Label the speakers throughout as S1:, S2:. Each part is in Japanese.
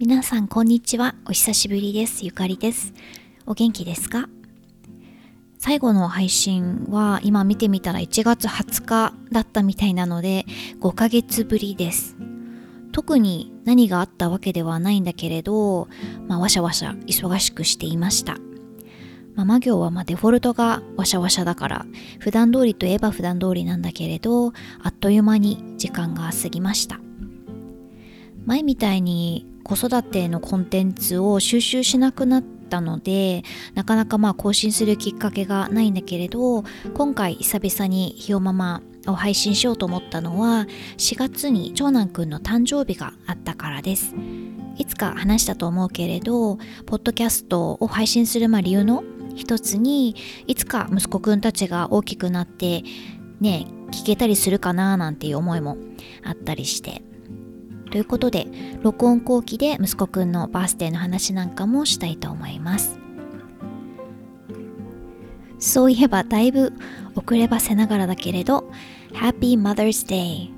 S1: 皆さんこんにちは。お久しぶりです。ゆかりです。お元気ですか？最後の配信は今見てみたら1月20日だったみたいなので5ヶ月ぶりです。特に何があったわけではないんだけれど、まあ、わしゃわしゃ忙しくしていました。ママ業はまデフォルトがわしゃわしゃだから普段通りといえば普段通りなんだけれどあっという間に時間が過ぎました前みたいに子育てのコンテンツを収集しなくなったのでなかなかまあ更新するきっかけがないんだけれど今回久々にひよママを配信しようと思ったのは4月に長男くんの誕生日があったからです。いつか話したと思うけれどポッドキャストを配信するま理由の一つにいつか息子くんたちが大きくなってね聞けたりするかななんていう思いもあったりして。ということで録音後期で息子くんのバースデーの話なんかもしたいと思います。そういえばだいぶ遅ればせながらだけれど Happy Mother's Day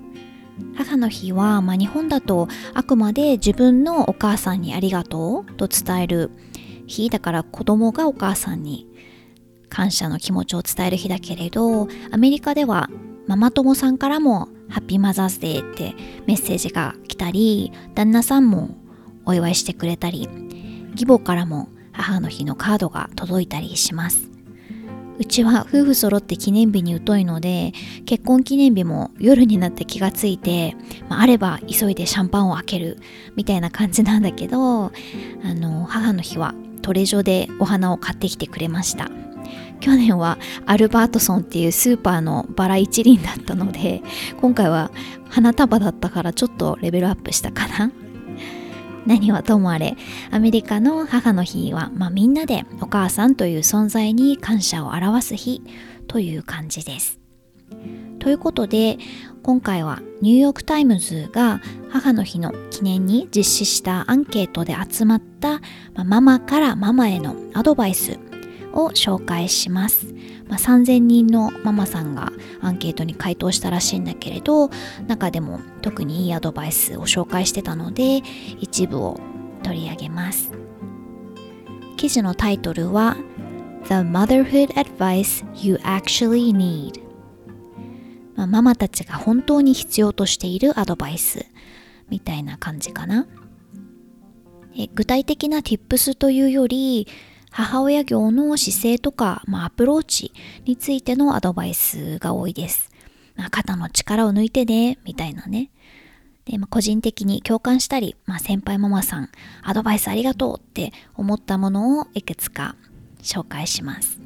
S1: 母の日は、まあ、日本だとあくまで自分のお母さんにありがとうと伝える日だから子供がお母さんに感謝の気持ちを伝える日だけれどアメリカではママ友さんからもハッピーマザーズデーってメッセージが来たり、旦那さんもお祝いしてくれたり、義母からも母の日のカードが届いたりします。うちは夫婦揃って記念日に疎いので、結婚記念日も夜になって気がついて、まあ、あれば急いでシャンパンを開けるみたいな感じなんだけど、あの、母の日はトレジョでお花を買ってきてくれました。去年はアルバートソンっていうスーパーのバラ一輪だったので今回は花束だったからちょっとレベルアップしたかな 何はともあれアメリカの母の日は、まあ、みんなでお母さんという存在に感謝を表す日という感じです。ということで今回はニューヨーク・タイムズが母の日の記念に実施したアンケートで集まった、まあ、ママからママへのアドバイスを紹介します。まあ、3000人のママさんがアンケートに回答したらしいんだけれど中でも特にいいアドバイスを紹介してたので一部を取り上げます。記事のタイトルは The Motherhood Advice You Actually Need まあ、ママたちが本当に必要としているアドバイスみたいな感じかな。え具体的な tips というより母親業の姿勢とか、まあ、アプローチについてのアドバイスが多いです。まあ、肩の力を抜いてね、みたいなね。で、まあ、個人的に共感したり、まあ、先輩ママさん、アドバイスありがとうって思ったものをいくつか紹介します。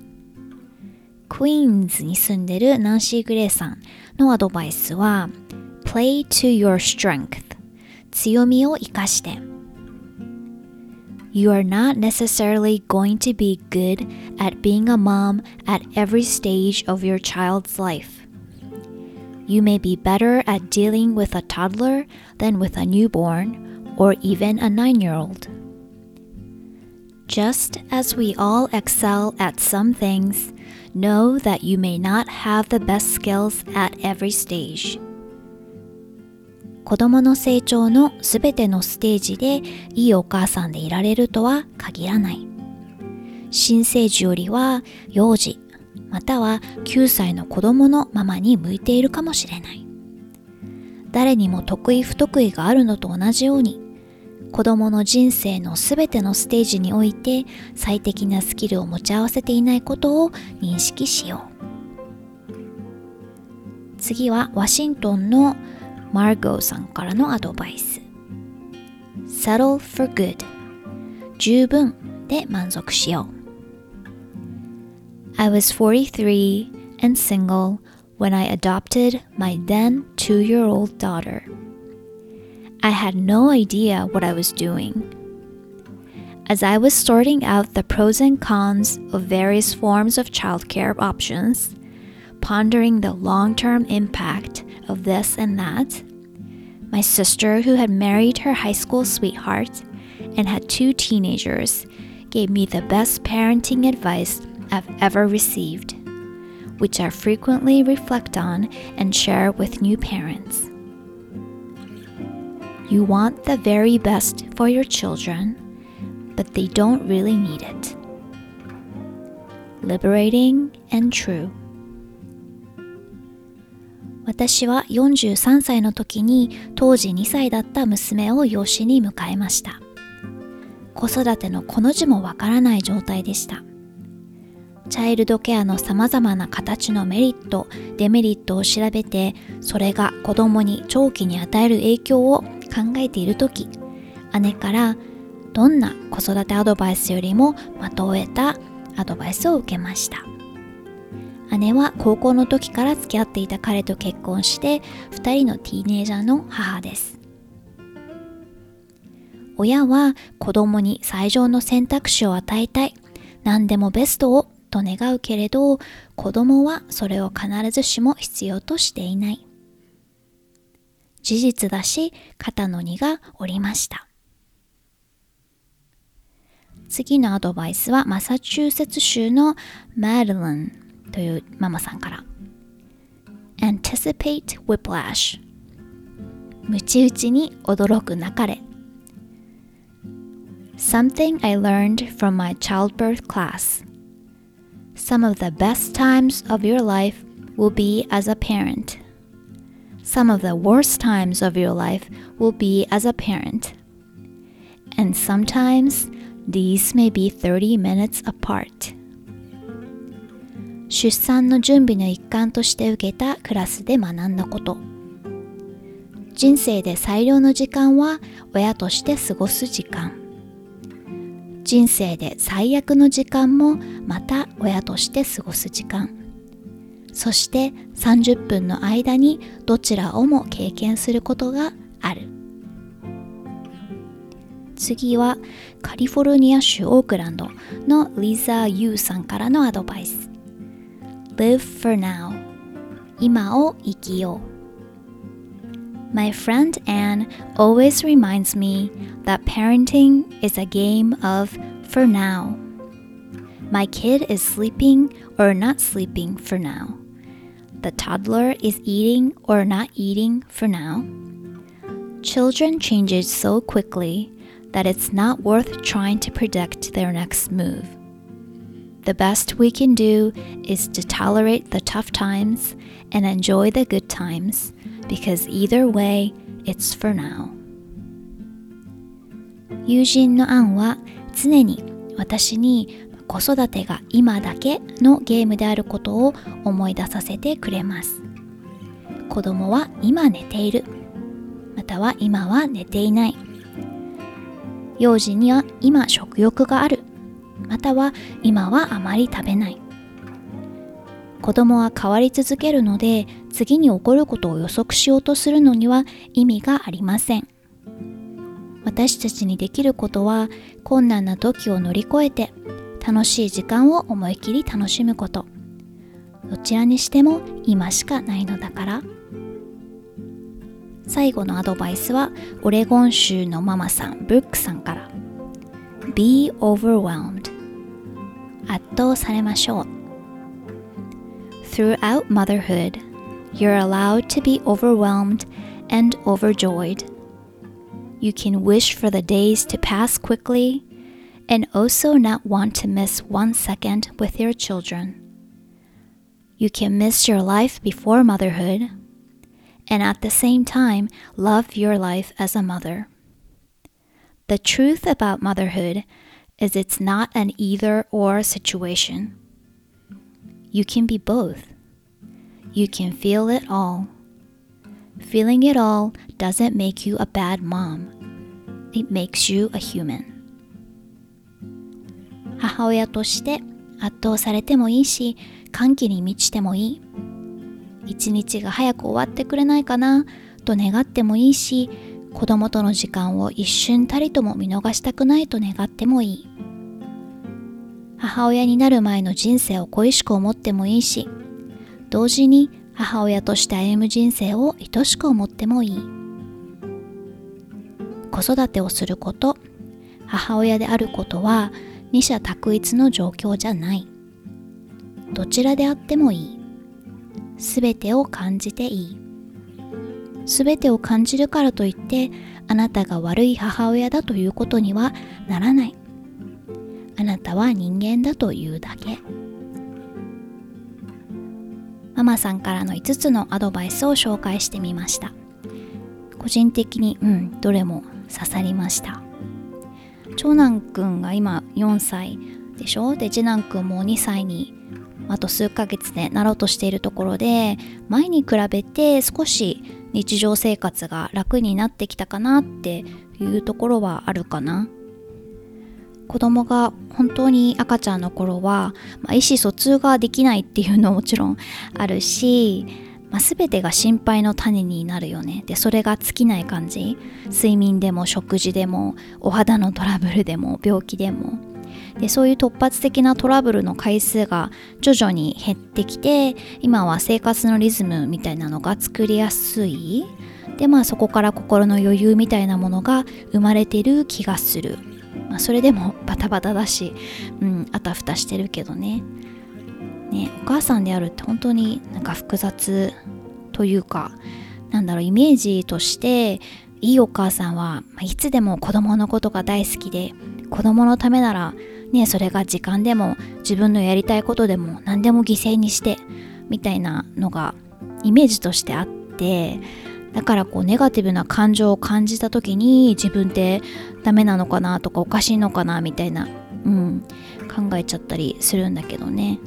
S1: クイーンズに住んでるナンシー・グレイさんのアドバイスは Play to your strength 強みを生かして you are not necessarily going to be good at being a mom at every stage of your child's life. You may be better at dealing with a toddler than with a newborn or even a nine year old. Just as we all excel at some things, know that you may not have the best skills at every stage. 子供の成長のすべてのステージでいいお母さんでいられるとは限らない。新生児よりは幼児、または9歳の子供のママに向いているかもしれない。誰にも得意不得意があるのと同じように、子供の人生のすべてのステージにおいて最適なスキルを持ち合わせていないことを認識しよう。次はワシントンのマーゴーさんからのアドバイス Settle for good 十分で満足しよう I was 43 and single when I adopted my then two year old daughter. I had no idea what I was doing. As I was sorting out the pros and cons of various forms of childcare options, pondering the long term impact of this and that, my sister, who had married her high school sweetheart and had two teenagers, gave me the best parenting advice I've ever received, which I frequently reflect on and share with new parents. You want the very best for your children, but they don't really need it. Liberating and true. 私は43歳の時に当時2歳だった娘を養子に迎えました。子育てのこの字もわからない状態でした。チャイルドケアのさまざまな形のメリットデメリットを調べてそれが子供に長期に与える影響を考えている時姉からどんな子育てアドバイスよりも的を得たアドバイスを受けました。姉は高校の時から付き合っていた彼と結婚して2人のティーネイジャーの母です。親は子供に最上の選択肢を与えたい。何でもベストをと願うけれど子供はそれを必ずしも必要としていない。事実だし肩の荷が下りました。次のアドバイスはマサチューセッツ州のマデリン。というママさんから Anticipate whiplash ムチ打ちに驚くなかれ Something I learned from my childbirth class Some of the best times of your life will be as a parent Some of the worst times of your life will be as a parent And sometimes these may be 30 minutes apart 出産の準備の一環として受けたクラスで学んだこと。人生で最良の時間は親として過ごす時間。人生で最悪の時間もまた親として過ごす時間。そして30分の間にどちらをも経験することがある。次はカリフォルニア州オークランドのリザー・ユーさんからのアドバイス。Live for now 今を生きよう My friend Anne always reminds me that parenting is a game of for now. My kid is sleeping or not sleeping for now. The toddler is eating or not eating for now. Children change so quickly that it's not worth trying to predict their next move. The best we can do is to tolerate the tough times and enjoy the good times because either way, it's for now. 友人のアンは常に私に子育てが今だけのゲームであることを思い出させてくれます。子供は今寝ている。または今は寝ていない。幼児には今食欲がある。または今はあまり食べない。子供は変わり続けるので次に起こることを予測しようとするのには意味がありません。私たちにできることは困難な時を乗り越えて楽しい時間を思い切り楽しむこと。どちらにしても今しかないのだから。最後のアドバイスはオレゴン州のママさんブックさんから。Be overwhelmed. 圧倒されましょう Throughout motherhood, you're allowed to be overwhelmed and overjoyed. You can wish for the days to pass quickly and also not want to miss one second with your children. You can miss your life before motherhood and at the same time love your life as a mother. The truth about motherhood is it's not an either or situation. You can be both. You can feel it all. Feeling it all doesn't make you a bad mom. It makes you a human. 母親として圧倒されてもいいし歓喜に満ちてもいい一日が早く終わってくれないかなと願ってもいいし子供との時間を一瞬たりとも見逃したくないと願ってもいい。母親になる前の人生を恋しく思ってもいいし同時に母親として歩む人生を愛しく思ってもいい。子育てをすること母親であることは二者択一の状況じゃない。どちらであってもいい。すべてを感じていい。すべてを感じるからといってあなたが悪い母親だということにはならない。あなたは人間だというだけ。ママさんからの5つのアドバイスを紹介してみました。個人的にうんどれも刺さりました。長男くんが今4歳でしょ？で次男くんも2歳にあと数ヶ月でなろうとしているところで前に比べて少し日常生活が楽になってきたかなっていうところはあるかな。子供が本当に赤ちゃんの頃は、まあ、意思疎通ができないっていうのももちろんあるし、まあ、全てが心配の種になるよね。でそれが尽きない感じ。睡眠でも食事でもお肌のトラブルでも病気でも。でそういう突発的なトラブルの回数が徐々に減ってきて今は生活のリズムみたいなのが作りやすい。でまあそこから心の余裕みたいなものが生まれてる気がする、まあ、それでもバタバタだし、うん、あたふたしてるけどね。ねお母さんであるって本当になんか複雑というかなんだろうイメージとしていいお母さんはいつでも子供のことが大好きで子供のためならねそれが時間でも自分のやりたいことでも何でも犠牲にしてみたいなのがイメージとしてあってだからこうネガティブな感情を感じた時に自分ってダメなのかなとかおかしいのかなみたいな、うん、考えちゃったりするんだけどね。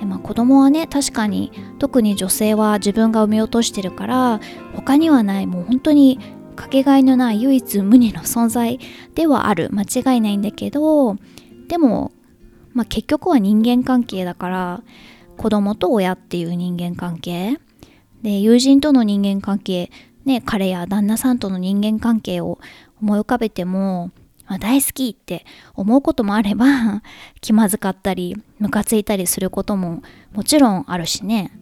S1: でまあ、子供はね確かに特に女性は自分が産み落としてるから他にはないもう本当にかけがえのない唯一無二の存在ではある。間違いないんだけどでも、まあ、結局は人間関係だから子供と親っていう人間関係。で友人との人間関係。ね彼や旦那さんとの人間関係を思い浮かべても、まあ、大好きって思うこともあれば 気まずかったりムカついたりすることももちろんあるしね。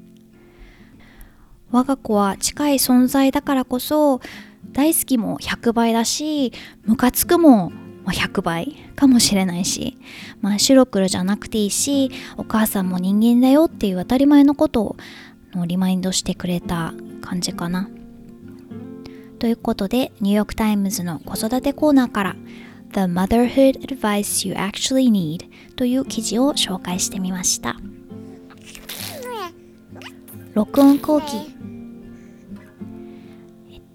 S1: 我が子は近い存在だからこそ大好きも100倍だしムカつくも100倍かもしれないし、まあ、白黒じゃなくていいしお母さんも人間だよっていう当たり前のことをリマインドしてくれた感じかな。ということでニューヨーク・タイムズの子育てコーナーから The Motherhood Advice You Actually Need という記事を紹介してみました。録音後期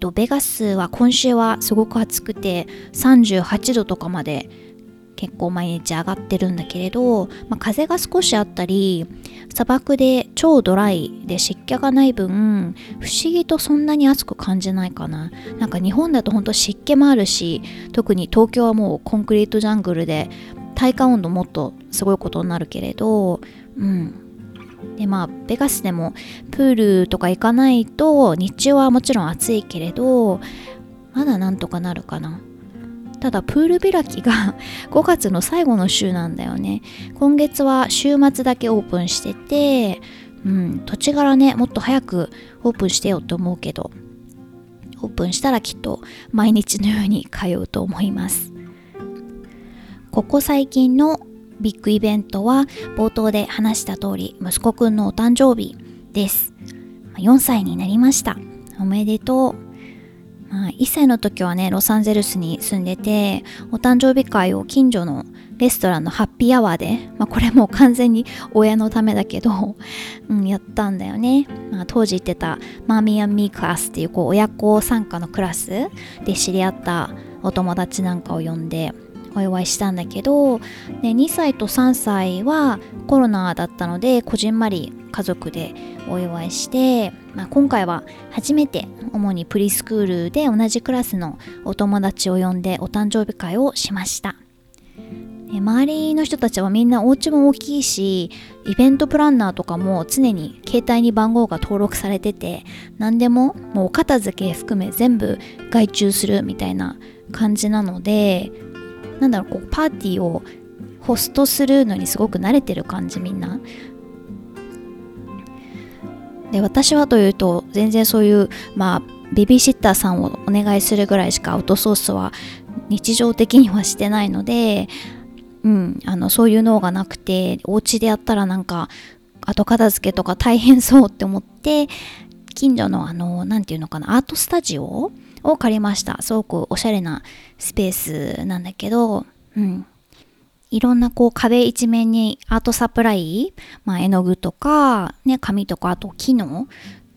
S1: とベガスは今週はすごく暑くて38度とかまで結構毎日上がってるんだけれど、まあ、風が少しあったり砂漠で超ドライで湿気がない分不思議とそんなに暑く感じないかな。なんか日本だとほんと湿気もあるし特に東京はもうコンクリートジャングルで体感温度もっとすごいことになるけれどうん。でまあベガスでもプールとか行かないと日中はもちろん暑いけれどまだなんとかなるかな。ただプール開きが 5月の最後の週なんだよね。今月は週末だけオープンしててうん土地柄ねもっと早くオープンしてよって思うけどオープンしたらきっと毎日のように通うと思います。ここ最近のビッグイベントは冒頭で話した通り息子くんのお誕生日です。4歳になりました。おめでとう。まあ、1歳の時はねロサンゼルスに住んでてお誕生日会を近所のレストランのハッピーアワーで、まあ、これも完全に親のためだけど、うん、やったんだよね、まあ、当時行ってたマーミーアンミークラスっていうこう親子参加のクラスで知り合ったお友達なんかを呼んでお祝いしたんだけど、ね、2歳と3歳はコロナだったのでこじんまり家族でお祝いして、まあ、今回は初めて主にプリスクールで同じクラスのお友達を呼んでお誕生日会をしました。周りの人たちはみんなお家も大きいしイベントプランナーとかも常に携帯に番号が登録されてて何でももうお片付け含め全部外注するみたいな感じなのでなんだろうこうパーティーをホストするのにすごく慣れてる感じみんな。で私はというと全然そういうまあベビーシッターさんをお願いするぐらいしかアウトソースは日常的にはしてないのでうん、あのそういう脳がなくてお家でやったらなんか後片付けとか大変そうって思って近所のあの何て言うのかなアートスタジオを借りました。すごくおしゃれなスペースなんだけど、うん、いろんなこう壁一面にアートサプライ、まあ、絵の具とか、ね、紙とかあと木の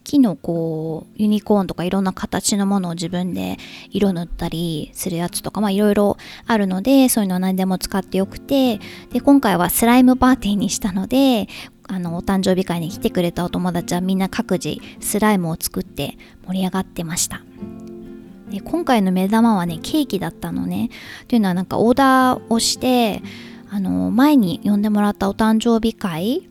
S1: 木のこうユニコーンとかいろんな形のものを自分で色塗ったりするやつとかまあいろいろあるのでそういうのは何でも使ってよくてで今回はスライムパーティーにしたのであのお誕生日会に来てくれたお友達はみんな各自スライムを作って盛り上がってました。で今回の目玉はねケーキだったのね。というのはなんかオーダーをしてあの前に呼んでもらったお誕生日会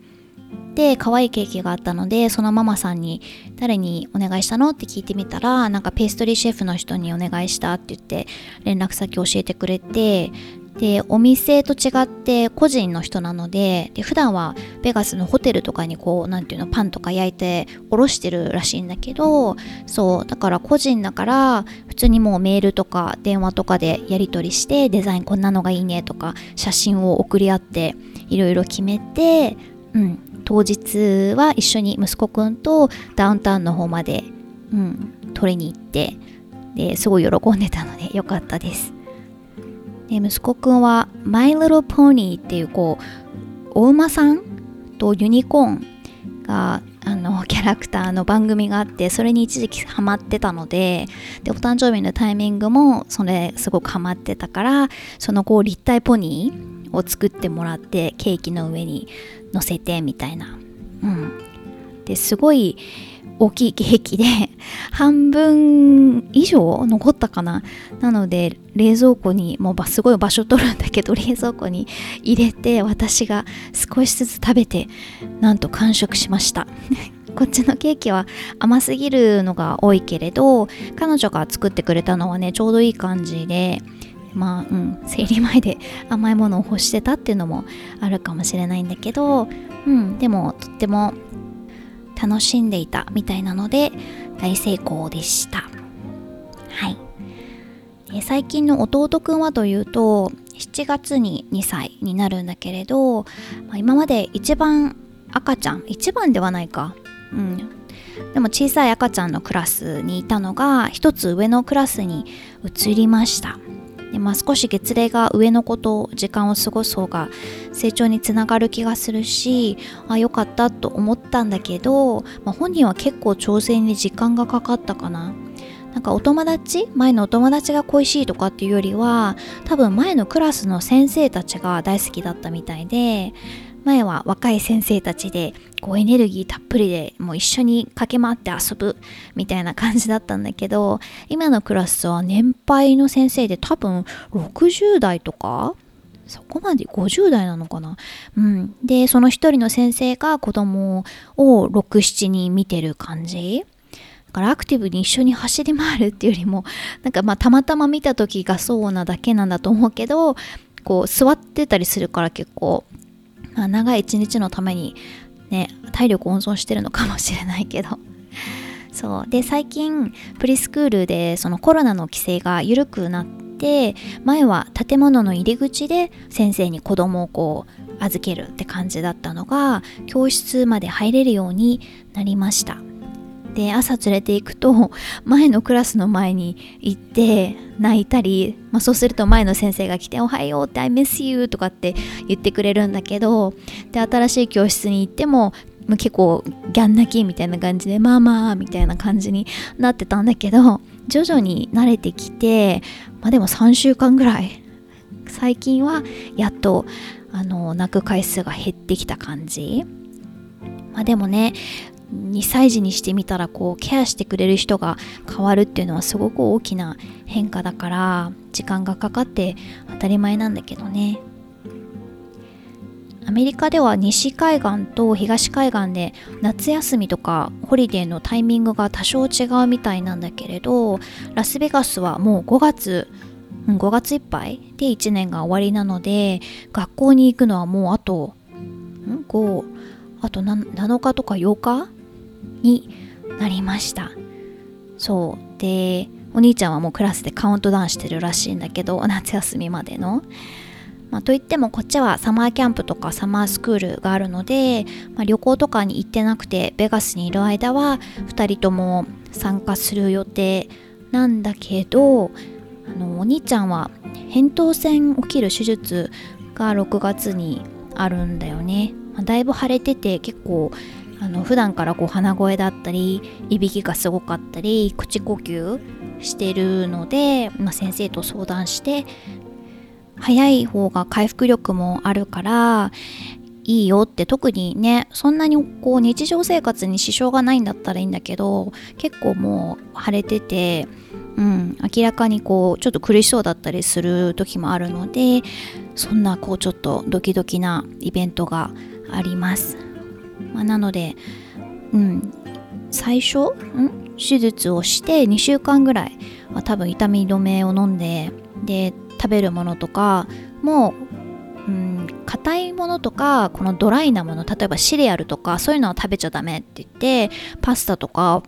S1: で可愛いケーキがあったのでそのママさんに誰にお願いしたの？って聞いてみたらなんかペーストリーシェフの人にお願いしたって言って連絡先教えてくれてでお店と違って個人の人なのでで普段はベガスのホテルとかにこう何ていうのパンとか焼いておろしてるらしいんだけどそうだから個人だから普通にもうメールとか電話とかでやり取りしてデザインこんなのがいいねとか写真を送り合っていろいろ決めてうん当日は一緒に息子くんとダウンタウンの方まで、うん、取りに行ってですごい喜んでたのでよかったです。息子くんはマイ・リトル・ポニーっていうこうお馬さんとユニコーンがあの キャラクターの番組があってそれに一時期ハマってたのででお誕生日のタイミングもそれすごくハマってたからそのこう立体ポニーを作ってもらってケーキの上に乗せてみたいな。うん、ですごい大きいケーキで半分以上残ったかな。なので冷蔵庫にもうすごい場所取るんだけど 冷蔵庫に入れて私が少しずつ食べてなんと完食しました。こっちのケーキは甘すぎるのが多いけれど彼女が作ってくれたのはねちょうどいい感じでまあうん生理前で甘いものを欲してたっていうのもあるかもしれないんだけどうんでもとっても楽しんでいたみたいなので大成功でした。はい。最近の弟くんはというと7月に2歳になるんだけれど、ま、今まで一番赤ちゃん一番ではないか。うん。でも小さい赤ちゃんのクラスにいたのが一つ上のクラスに移りました。で、まあ、少し月齢が上の子と時間を過ごす方が成長につながる気がするしあ良かったと思ったんだけど、まあ、本人は結構調整に時間がかかったかな。なんかお友達前のお友達が恋しいとかっていうよりは多分前のクラスの先生たちが大好きだったみたいで前は若い先生たちでこうエネルギーたっぷりでもう一緒に駆け回って遊ぶみたいな感じだったんだけど今のクラスは年配の先生で多分60代とか？そこまで50代なのかな？うん。で、その一人の先生が子供を6、7人見てる感じ。だからアクティブに一緒に走り回るっていうよりも、なんかまあたまたま見た時がそうなだけなんだと思うけど、こう座ってたりするから結構まあ、長い一日のためにね体力温存してるのかもしれないけど。そう。で最近プリスクールでそのコロナの規制が緩くなって前は建物の入り口で先生に子供をこう預けるって感じだったのが教室まで入れるようになりました。で朝連れて行くと前のクラスの前に行って泣いたり、まあ、そうすると前の先生が来て「おはよう」って「I miss you」とかって言ってくれるんだけどで新しい教室に行っても結構ギャン泣きみたいな感じで「まあまあ」みたいな感じになってたんだけど徐々に慣れてきてまあでも3週間ぐらい。最近はやっとあの泣く回数が減ってきた感じ。まあでもね2歳児にしてみたらこうケアしてくれる人が変わるっていうのはすごく大きな変化だから時間がかかって当たり前なんだけどね。アメリカでは西海岸と東海岸で夏休みとかホリデーのタイミングが多少違うみたいなんだけれどラスベガスはもう5月5月いっぱいで1年が終わりなので学校に行くのはもうあとん5あと7日とか8日になりました。そう。でお兄ちゃんはもうクラスでカウントダウンしてるらしいんだけど夏休みまでの。まあ、といってもこっちはサマーキャンプとかサマースクールがあるので、まあ、旅行とかに行ってなくてベガスにいる間は2人とも参加する予定なんだけどあのお兄ちゃんは扁桃腺起きる手術が6月にあるんだよね、まあ、だいぶ腫れてて結構あの普段からこう鼻声だったりいびきがすごかったり口呼吸してるので、まあ、先生と相談して早い方が回復力もあるからいいよって特にねそんなにこう日常生活に支障がないんだったらいいんだけど結構もう腫れてて、うん、明らかにこうちょっと苦しそうだったりする時もあるのでそんなこうちょっとドキドキなイベントがあります、まあ、なので、うん、最初ん手術をして2週間ぐらいは多分痛み止めを飲んでで食べるものとかもうん硬いものとかこのドライなもの例えばシリアルとかそういうのは食べちゃダメって言ってパスタとか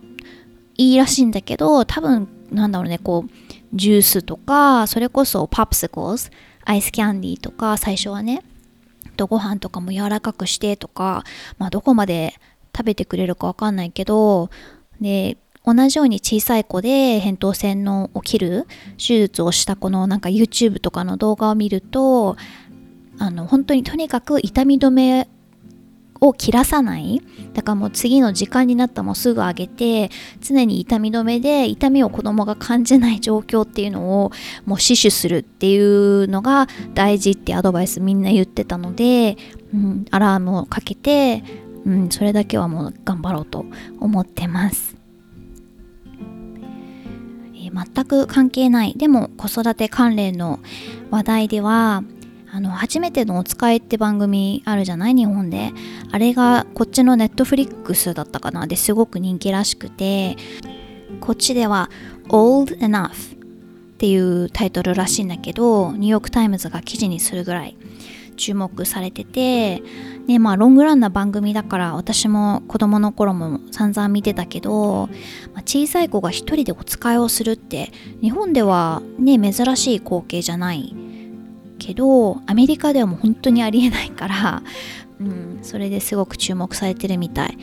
S1: いいらしいんだけど多分なんだろうねこうジュースとかそれこそパプシコルアイスキャンディーとか最初はね。とご飯とかも柔らかくしてとかまあどこまで食べてくれるかわかんないけどで同じように小さい子で扁桃腺の起きる手術をしたこのなんか YouTube とかの動画を見るとあの本当にとにかく痛み止めを切らさないだからもう次の時間になったらもうすぐ上げて常に痛み止めで痛みを子供が感じない状況っていうのをもう死守するっていうのが大事ってアドバイスみんな言ってたので、うん、アラームをかけて、うん、それだけはもう頑張ろうと思ってます。全く関係ないでも子育て関連の話題ではあの初めてのお使いって番組あるじゃない？日本で。あれがこっちのネットフリックスだったかな？ですごく人気らしくて。こっちでは Old Enough っていうタイトルらしいんだけどニューヨークタイムズが記事にするぐらい注目されてて、ね、まあロングランな番組だから私も子供の頃も散々見てたけど、まあ、小さい子が一人でお使いをするって日本ではね珍しい光景じゃないけどアメリカではもう本当にありえないから、うん、それですごく注目されてるみたい。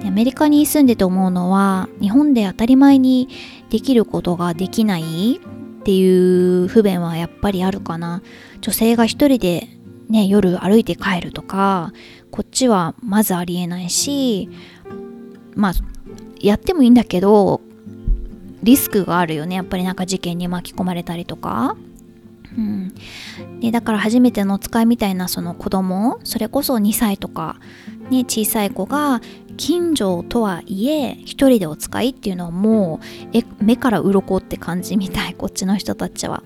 S1: でアメリカに住んでて思うのは日本で当たり前にできることができないっていう不便はやっぱりあるかな。女性が一人でね、夜歩いて帰るとかこっちはまずありえないしまあやってもいいんだけどリスクがあるよね。やっぱりなんか事件に巻き込まれたりとか。うん、でだから初めてのお使いみたいなその子供それこそ2歳とか、ね、小さい子が近所とはいえ一人でお使いっていうのはもうえ目から鱗って感じみたい。こっちの人たちは。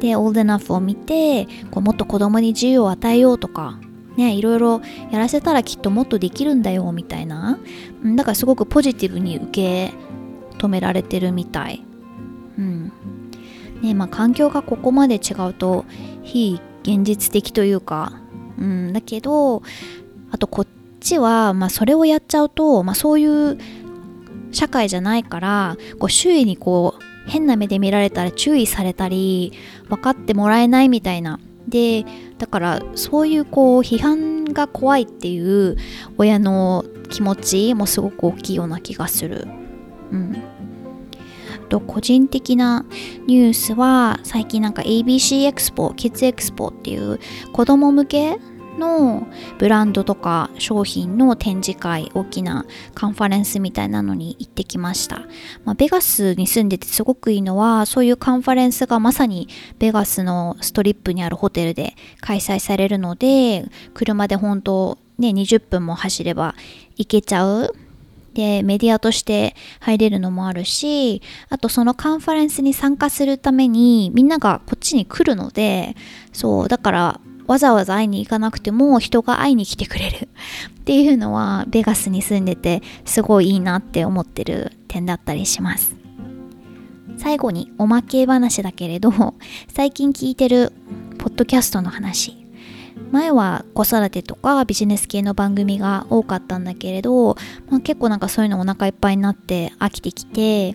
S1: で Old Enough を見てこうもっと子供に自由を与えようとかねいろいろやらせたらきっともっとできるんだよみたいな。だからすごくポジティブに受け止められてるみたい。うん。ねまあ環境がここまで違うと非現実的というかうんだけどあとこっちは、まあ、それをやっちゃうと、まあ、そういう社会じゃないからこう周囲にこう変な目で見られたら注意されたり分かってもらえないみたいなでだからそういうこう批判が怖いっていう親の気持ちもすごく大きいような気がする。うんと個人的なニュースは最近なんか ABC エクスポキッズエクスポっていう子供向けのブランドとか商品の展示会大きなカンファレンスみたいなのに行ってきました、まあ、ベガスに住んでてすごくいいのはそういうカンファレンスがまさにベガスのストリップにあるホテルで開催されるので車で本当ね20分も走れば行けちゃう。で、メディアとして入れるのもあるし、あとそのカンファレンスに参加するためにみんながこっちに来るので、そう、だからわざわざ会いに行かなくても人が会いに来てくれる っていうのはベガスに住んでてすごいいいなって思ってる点だったりします。最後におまけ話だけれど最近聞いてるポッドキャストの話。前は子育てとかビジネス系の番組が多かったんだけれど、まあ、結構なんかそういうのお腹いっぱいになって飽きてきて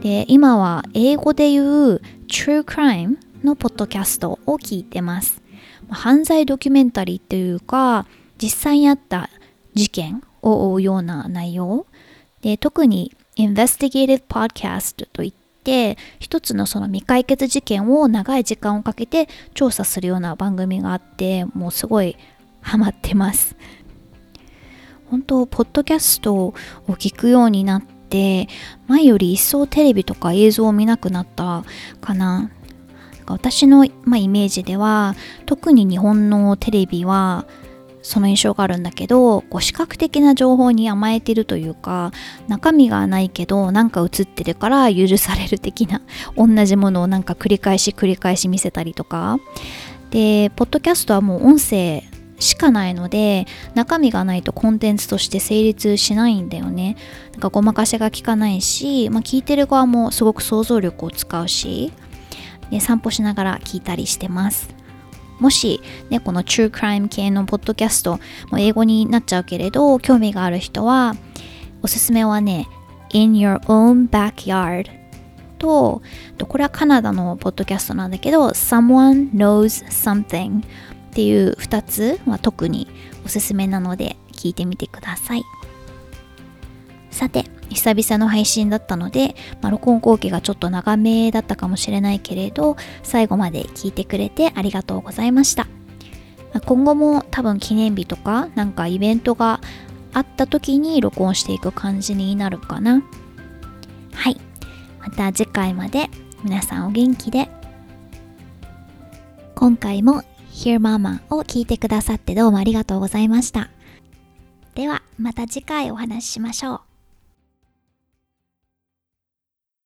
S1: で今は英語で言う True Crime のポッドキャストを聞いてます。犯罪ドキュメンタリーっていうか実際にあった事件を追うような内容。で特に Investigative Podcast といって一つのその未解決事件を長い時間をかけて調査するような番組があってもうすごいハマってます。本当ポッドキャストを聞くようになって前より一層テレビとか映像を見なくなったかな。私の、まあ、イメージでは特に日本のテレビはその印象があるんだけどこう視覚的な情報に甘えてるというか中身がないけどなんか映ってるから許される的な同じものをなんか繰り返し繰り返し見せたりとか。でポッドキャストはもう音声しかないので中身がないとコンテンツとして成立しないんだよね。なんかごまかしが効かないし、まあ、聞いてる側もすごく想像力を使うしで散歩しながら聞いたりしてます。もし、ね、この True Crime 系のポッドキャスト、も英語になっちゃうけれど、興味がある人は、おすすめはね、In Your Own Backyard と、これはカナダのポッドキャストなんだけど、Someone Knows Something っていう2つは特におすすめなので聞いてみてください。さて、久々の配信だったので、まあ、録音後期がちょっと長めだったかもしれないけれど、最後まで聞いてくれてありがとうございました。ま、今後も多分記念日とか、なんかイベントがあった時に録音していく感じになるかな。はい。また次回まで皆さんお元気で。今回も Hear Mama を聞いてくださってどうもありがとうございました。ではまた次回お話ししましょう。